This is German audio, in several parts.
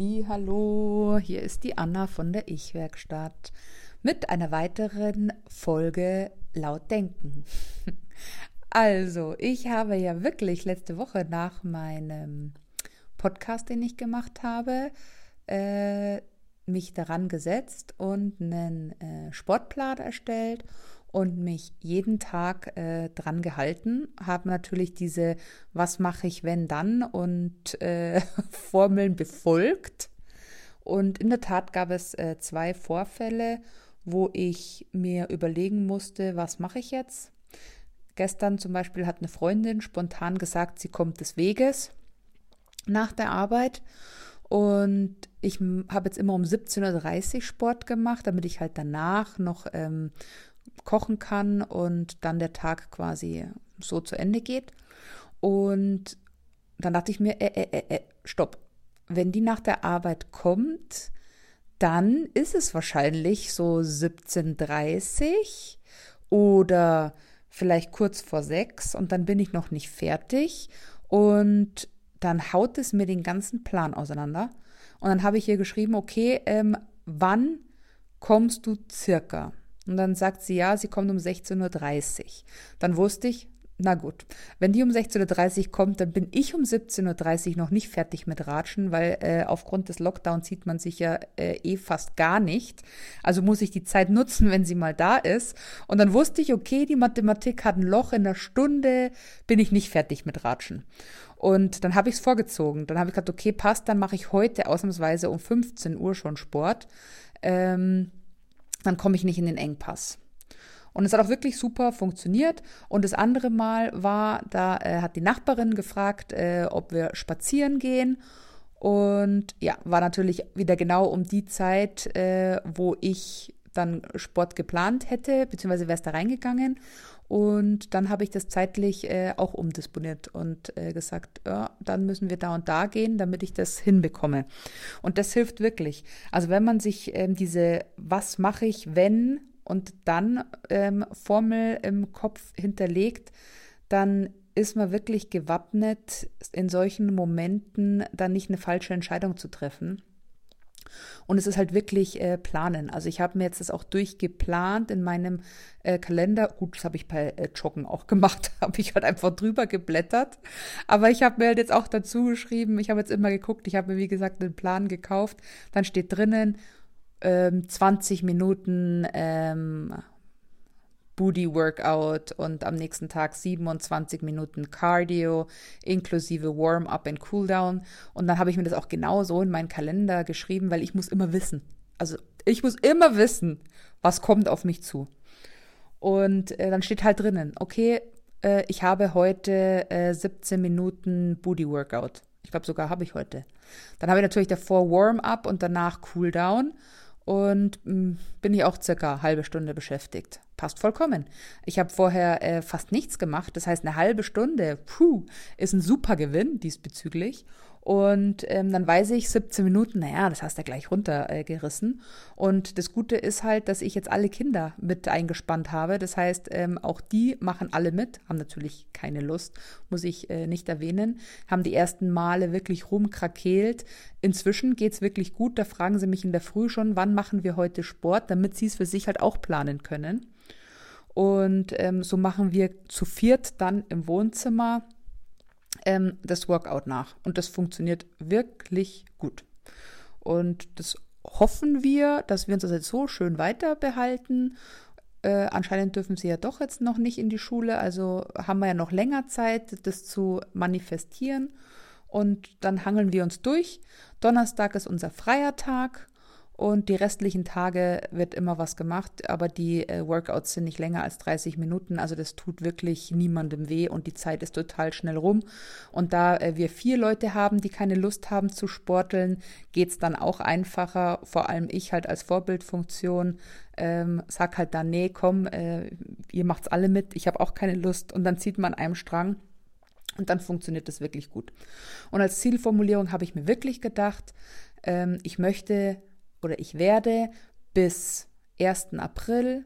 Hallo, hier ist die Anna von der Ich-Werkstatt mit einer weiteren Folge laut denken. Also, ich habe ja wirklich letzte Woche nach meinem Podcast, den ich gemacht habe, äh, mich daran gesetzt und einen äh, Sportplan erstellt und mich jeden Tag äh, dran gehalten, habe natürlich diese Was mache ich, wenn dann und äh, Formeln befolgt. Und in der Tat gab es äh, zwei Vorfälle, wo ich mir überlegen musste, was mache ich jetzt. Gestern zum Beispiel hat eine Freundin spontan gesagt, sie kommt des Weges nach der Arbeit. Und ich habe jetzt immer um 17.30 Uhr Sport gemacht, damit ich halt danach noch ähm, kochen kann und dann der Tag quasi so zu Ende geht. Und dann dachte ich mir, äh, äh, äh, äh, stopp. Wenn die nach der Arbeit kommt, dann ist es wahrscheinlich so 17.30 oder vielleicht kurz vor sechs und dann bin ich noch nicht fertig und dann haut es mir den ganzen Plan auseinander. Und dann habe ich hier geschrieben, okay, ähm, wann kommst du circa? Und dann sagt sie, ja, sie kommt um 16.30 Uhr. Dann wusste ich, na gut, wenn die um 16.30 Uhr kommt, dann bin ich um 17.30 Uhr noch nicht fertig mit Ratschen, weil äh, aufgrund des Lockdowns sieht man sich ja äh, eh fast gar nicht. Also muss ich die Zeit nutzen, wenn sie mal da ist. Und dann wusste ich, okay, die Mathematik hat ein Loch in der Stunde, bin ich nicht fertig mit Ratschen. Und dann habe ich es vorgezogen. Dann habe ich gesagt, okay, passt, dann mache ich heute ausnahmsweise um 15 Uhr schon Sport. Ähm, dann komme ich nicht in den Engpass. Und es hat auch wirklich super funktioniert. Und das andere Mal war, da äh, hat die Nachbarin gefragt, äh, ob wir spazieren gehen. Und ja, war natürlich wieder genau um die Zeit, äh, wo ich dann Sport geplant hätte, beziehungsweise wäre es da reingegangen. Und dann habe ich das zeitlich äh, auch umdisponiert und äh, gesagt, ja, dann müssen wir da und da gehen, damit ich das hinbekomme. Und das hilft wirklich. Also wenn man sich ähm, diese Was mache ich, wenn und dann ähm, Formel im Kopf hinterlegt, dann ist man wirklich gewappnet, in solchen Momenten dann nicht eine falsche Entscheidung zu treffen. Und es ist halt wirklich äh, planen. Also ich habe mir jetzt das auch durchgeplant in meinem äh, Kalender. Gut, das habe ich bei äh, Joggen auch gemacht. habe ich halt einfach drüber geblättert. Aber ich habe mir halt jetzt auch dazu geschrieben, ich habe jetzt immer geguckt, ich habe mir wie gesagt einen Plan gekauft. Dann steht drinnen ähm, 20 Minuten ähm, Booty Workout und am nächsten Tag 27 Minuten Cardio inklusive Warm-up und Cooldown. Und dann habe ich mir das auch genau so in meinen Kalender geschrieben, weil ich muss immer wissen. Also ich muss immer wissen, was kommt auf mich zu. Und äh, dann steht halt drinnen, okay, äh, ich habe heute äh, 17 Minuten Booty Workout. Ich glaube sogar habe ich heute. Dann habe ich natürlich davor Warm-up und danach Cooldown und mh, hm, bin ich auch circa eine halbe Stunde beschäftigt. Passt vollkommen. Ich habe vorher äh, fast nichts gemacht. Das heißt, eine halbe Stunde, puh, ist ein super Gewinn diesbezüglich. Und ähm, dann weiß ich, 17 Minuten, naja, das hast du ja gleich runtergerissen. Äh, und das Gute ist halt, dass ich jetzt alle Kinder mit eingespannt habe. Das heißt, ähm, auch die machen alle mit, haben natürlich keine Lust, muss ich äh, nicht erwähnen, haben die ersten Male wirklich rumkrakeelt. Inzwischen geht's wirklich gut. Da fragen sie mich in der Früh schon, wann machen wir heute Sport, damit sie es für sich halt auch planen können. Und ähm, so machen wir zu viert dann im Wohnzimmer ähm, das Workout nach. Und das funktioniert wirklich gut. Und das hoffen wir, dass wir uns das jetzt so schön weiter behalten. Äh, anscheinend dürfen sie ja doch jetzt noch nicht in die Schule, also haben wir ja noch länger Zeit, das zu manifestieren. Und dann hangeln wir uns durch. Donnerstag ist unser freier Tag und die restlichen Tage wird immer was gemacht, aber die äh, Workouts sind nicht länger als 30 Minuten. Also das tut wirklich niemandem weh und die Zeit ist total schnell rum. Und da äh, wir vier Leute haben, die keine Lust haben zu sporteln, geht's dann auch einfacher. Vor allem ich halt als Vorbildfunktion ähm, sag halt dann, nee, komm, äh, ihr macht's alle mit, ich habe auch keine Lust. Und dann zieht man einem Strang. Und dann funktioniert das wirklich gut. Und als Zielformulierung habe ich mir wirklich gedacht, ähm, ich möchte oder ich werde bis 1. April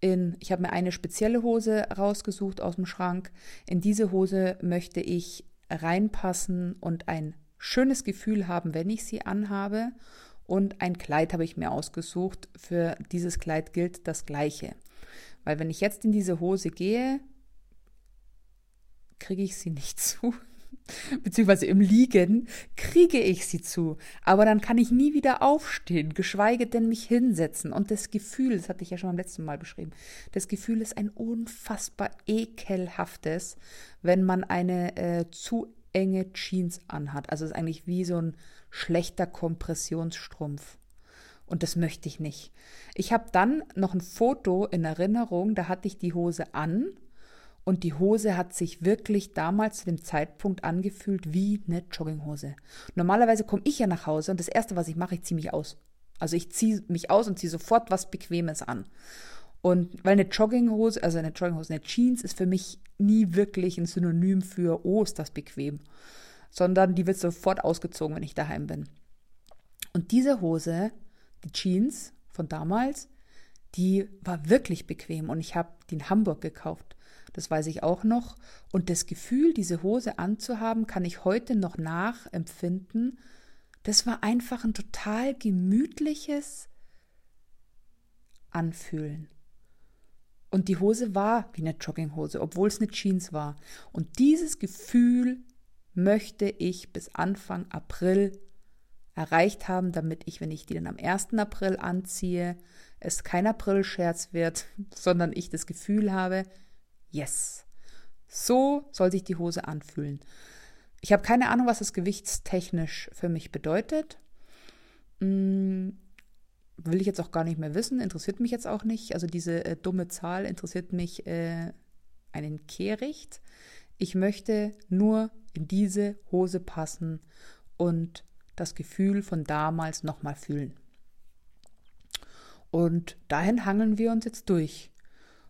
in, ich habe mir eine spezielle Hose rausgesucht aus dem Schrank. In diese Hose möchte ich reinpassen und ein schönes Gefühl haben, wenn ich sie anhabe. Und ein Kleid habe ich mir ausgesucht. Für dieses Kleid gilt das Gleiche. Weil wenn ich jetzt in diese Hose gehe, kriege ich sie nicht zu. Beziehungsweise im Liegen kriege ich sie zu. Aber dann kann ich nie wieder aufstehen, geschweige denn mich hinsetzen. Und das Gefühl, das hatte ich ja schon beim letzten Mal beschrieben, das Gefühl ist ein unfassbar ekelhaftes, wenn man eine äh, zu enge Jeans anhat. Also es ist eigentlich wie so ein schlechter Kompressionsstrumpf. Und das möchte ich nicht. Ich habe dann noch ein Foto in Erinnerung, da hatte ich die Hose an und die Hose hat sich wirklich damals zu dem Zeitpunkt angefühlt wie eine Jogginghose. Normalerweise komme ich ja nach Hause und das Erste, was ich mache, ich ziehe mich aus. Also ich ziehe mich aus und ziehe sofort was Bequemes an. Und weil eine Jogginghose, also eine Jogginghose, eine Jeans ist für mich nie wirklich ein Synonym für, oh, ist das bequem, sondern die wird sofort ausgezogen, wenn ich daheim bin. Und diese Hose, die Jeans von damals, die war wirklich bequem und ich habe die in Hamburg gekauft. Das weiß ich auch noch. Und das Gefühl, diese Hose anzuhaben, kann ich heute noch nachempfinden. Das war einfach ein total gemütliches Anfühlen. Und die Hose war wie eine Jogginghose, obwohl es eine Jeans war. Und dieses Gefühl möchte ich bis Anfang April erreicht haben, damit ich, wenn ich die dann am 1. April anziehe, es kein April-Scherz wird, sondern ich das Gefühl habe, yes, so soll sich die Hose anfühlen. Ich habe keine Ahnung, was das gewichtstechnisch für mich bedeutet. Hm, will ich jetzt auch gar nicht mehr wissen, interessiert mich jetzt auch nicht. Also diese äh, dumme Zahl interessiert mich äh, einen Kehricht. Ich möchte nur in diese Hose passen und das Gefühl von damals nochmal fühlen. Und dahin hangeln wir uns jetzt durch.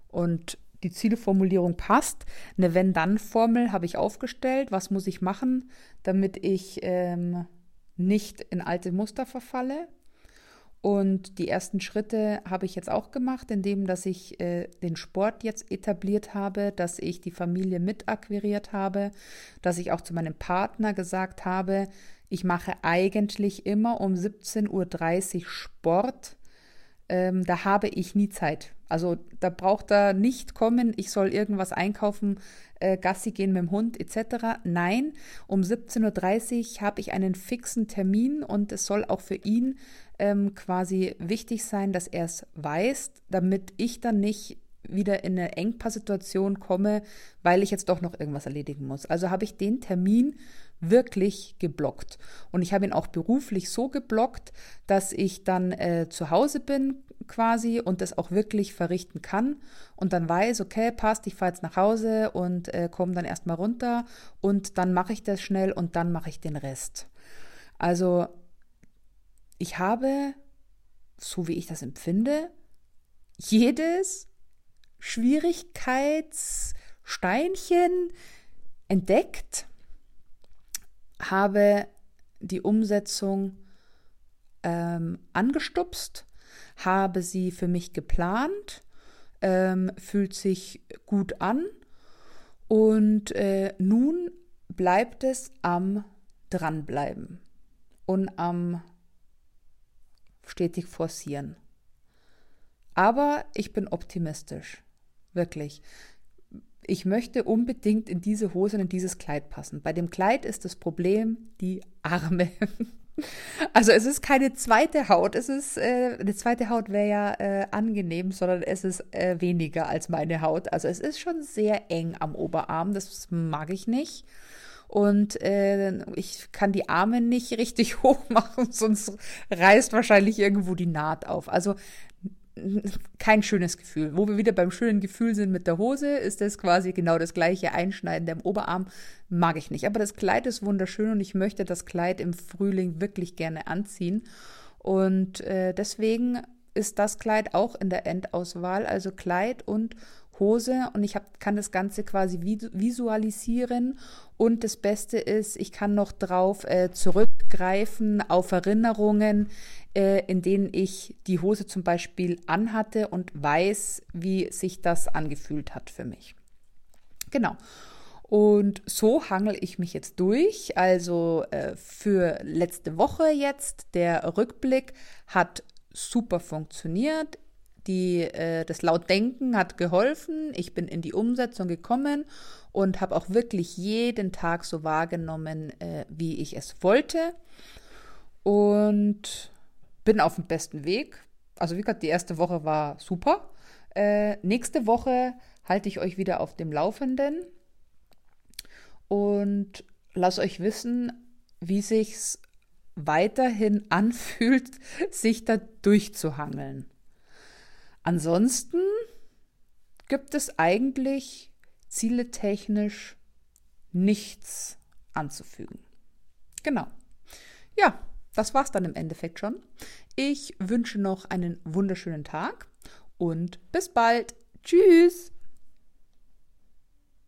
Und die Zielformulierung passt. Eine Wenn-Dann-Formel habe ich aufgestellt. Was muss ich machen, damit ich ähm, nicht in alte Muster verfalle? Und die ersten Schritte habe ich jetzt auch gemacht, indem dass ich äh, den Sport jetzt etabliert habe, dass ich die Familie mit akquiriert habe, dass ich auch zu meinem Partner gesagt habe, ich mache eigentlich immer um 17.30 Uhr Sport. Ähm, da habe ich nie Zeit. Also da braucht er nicht kommen, ich soll irgendwas einkaufen, äh, Gassi gehen mit dem Hund etc. Nein, um 17.30 Uhr habe ich einen fixen Termin und es soll auch für ihn ähm, quasi wichtig sein, dass er es weiß, damit ich dann nicht wieder in eine Engpasssituation komme, weil ich jetzt doch noch irgendwas erledigen muss. Also habe ich den Termin wirklich geblockt. Und ich habe ihn auch beruflich so geblockt, dass ich dann äh, zu Hause bin quasi und das auch wirklich verrichten kann und dann weiß, okay, passt, ich fahre jetzt nach Hause und äh, komme dann erstmal runter und dann mache ich das schnell und dann mache ich den Rest. Also ich habe, so wie ich das empfinde, jedes Schwierigkeitssteinchen entdeckt, habe die Umsetzung ähm, angestupst, habe sie für mich geplant, ähm, fühlt sich gut an und äh, nun bleibt es am dranbleiben und am stetig forcieren. Aber ich bin optimistisch. Wirklich. Ich möchte unbedingt in diese Hose und in dieses Kleid passen. Bei dem Kleid ist das Problem die Arme. Also es ist keine zweite Haut. Es ist äh, eine zweite Haut wäre ja äh, angenehm, sondern es ist äh, weniger als meine Haut. Also es ist schon sehr eng am Oberarm. Das mag ich nicht und äh, ich kann die Arme nicht richtig hoch machen, sonst reißt wahrscheinlich irgendwo die Naht auf. Also kein schönes Gefühl. Wo wir wieder beim schönen Gefühl sind mit der Hose, ist das quasi genau das gleiche Einschneiden am Oberarm. Mag ich nicht. Aber das Kleid ist wunderschön und ich möchte das Kleid im Frühling wirklich gerne anziehen. Und äh, deswegen ist das Kleid auch in der Endauswahl, also Kleid und Hose und ich hab, kann das Ganze quasi visualisieren und das Beste ist, ich kann noch drauf äh, zurückgreifen auf Erinnerungen, äh, in denen ich die Hose zum Beispiel anhatte und weiß, wie sich das angefühlt hat für mich. Genau. Und so hangel ich mich jetzt durch. Also äh, für letzte Woche jetzt, der Rückblick hat super funktioniert. Die, äh, das Lautdenken hat geholfen. Ich bin in die Umsetzung gekommen und habe auch wirklich jeden Tag so wahrgenommen, äh, wie ich es wollte. Und bin auf dem besten Weg. Also wie gesagt, die erste Woche war super. Äh, nächste Woche halte ich euch wieder auf dem Laufenden und lasse euch wissen, wie sich's weiterhin anfühlt, sich da durchzuhangeln. Ansonsten gibt es eigentlich zieletechnisch nichts anzufügen. Genau. Ja, das war's dann im Endeffekt schon. Ich wünsche noch einen wunderschönen Tag und bis bald. Tschüss.